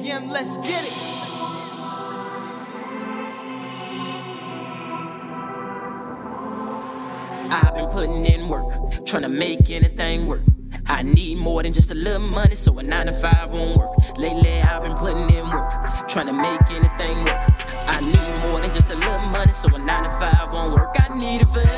JM, let's get it. I've been putting in work, trying to make anything work. I need more than just a little money, so a nine to five won't work. Lately, I've been putting in work, trying to make anything work. I need more than just a little money, so a nine to five won't work. I need it forever,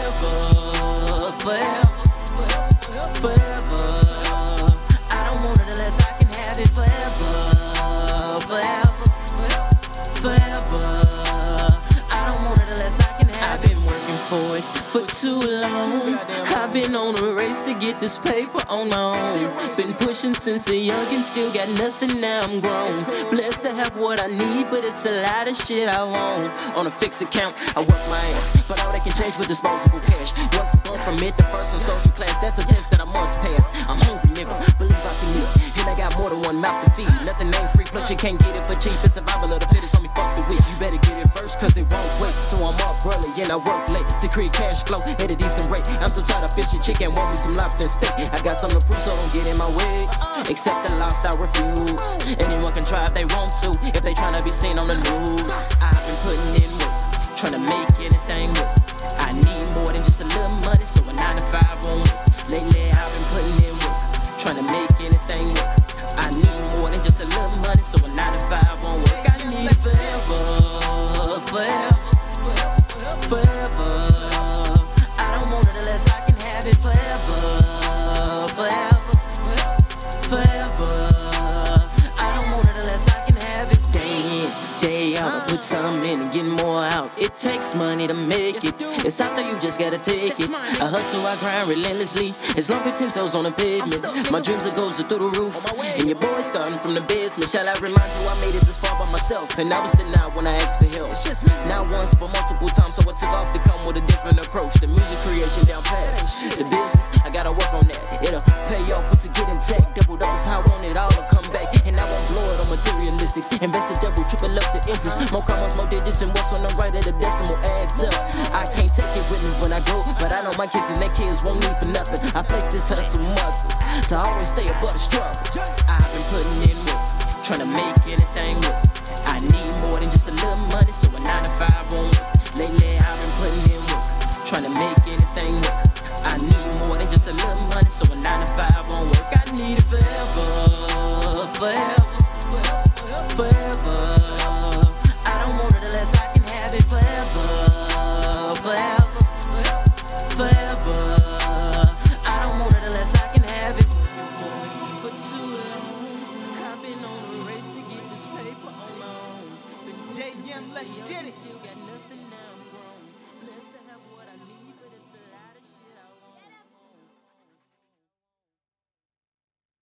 working for too long. I've been on a race to get this paper on my own. Been pushing since a youngin', still got nothing, now I'm grown. Blessed to have what I need, but it's a lot of shit I want. On a fixed account, I work my ass, but all they can change with disposable cash. Work the from it to first in social class, that's a test that I must pass. I'm plus you can't get it for cheap. It's survival of the fittest, on me fuck the whip. You better get it first, cause it won't wait. So I'm up early and I work late to create cash flow at a decent rate. I'm so tired of fishing chicken, want me some lobster and steak. I got something to prove, so don't get in my way. Except the lost, I refuse. Anyone can try if they want to, if they tryna be seen on the news. So a nine to five won't work. I need some in and get more out. It takes money to make it. It's out there, you just gotta take it. I hustle, I grind relentlessly. As long as ten toes on the pavement, my dreams are are through the roof. And your boy starting from the basement. Shall I remind you I made it this far by myself? And I was denied when I asked for help. It's just not once, but multiple times. So I took off to come with a different approach. The music creation down pat. The business, I gotta work on that. It'll pay off once it get intact. Double up is how I want it all to come back. And I won't blow it on materialistics. Invest a double, triple up the interest. More commas, more digits, and what's on the right of the decimal adds up. I can't take it with me when I go, but I know my kids and their kids won't need for nothing. I flex this hustle muscle to always stay above the struggle. I've been putting in work, trying to make anything work. I need more than just a little money, so a nine to five won't work. Lately, I've been putting in work, trying to make anything work. I need more than just a little money, so a nine to five JM, let's get it.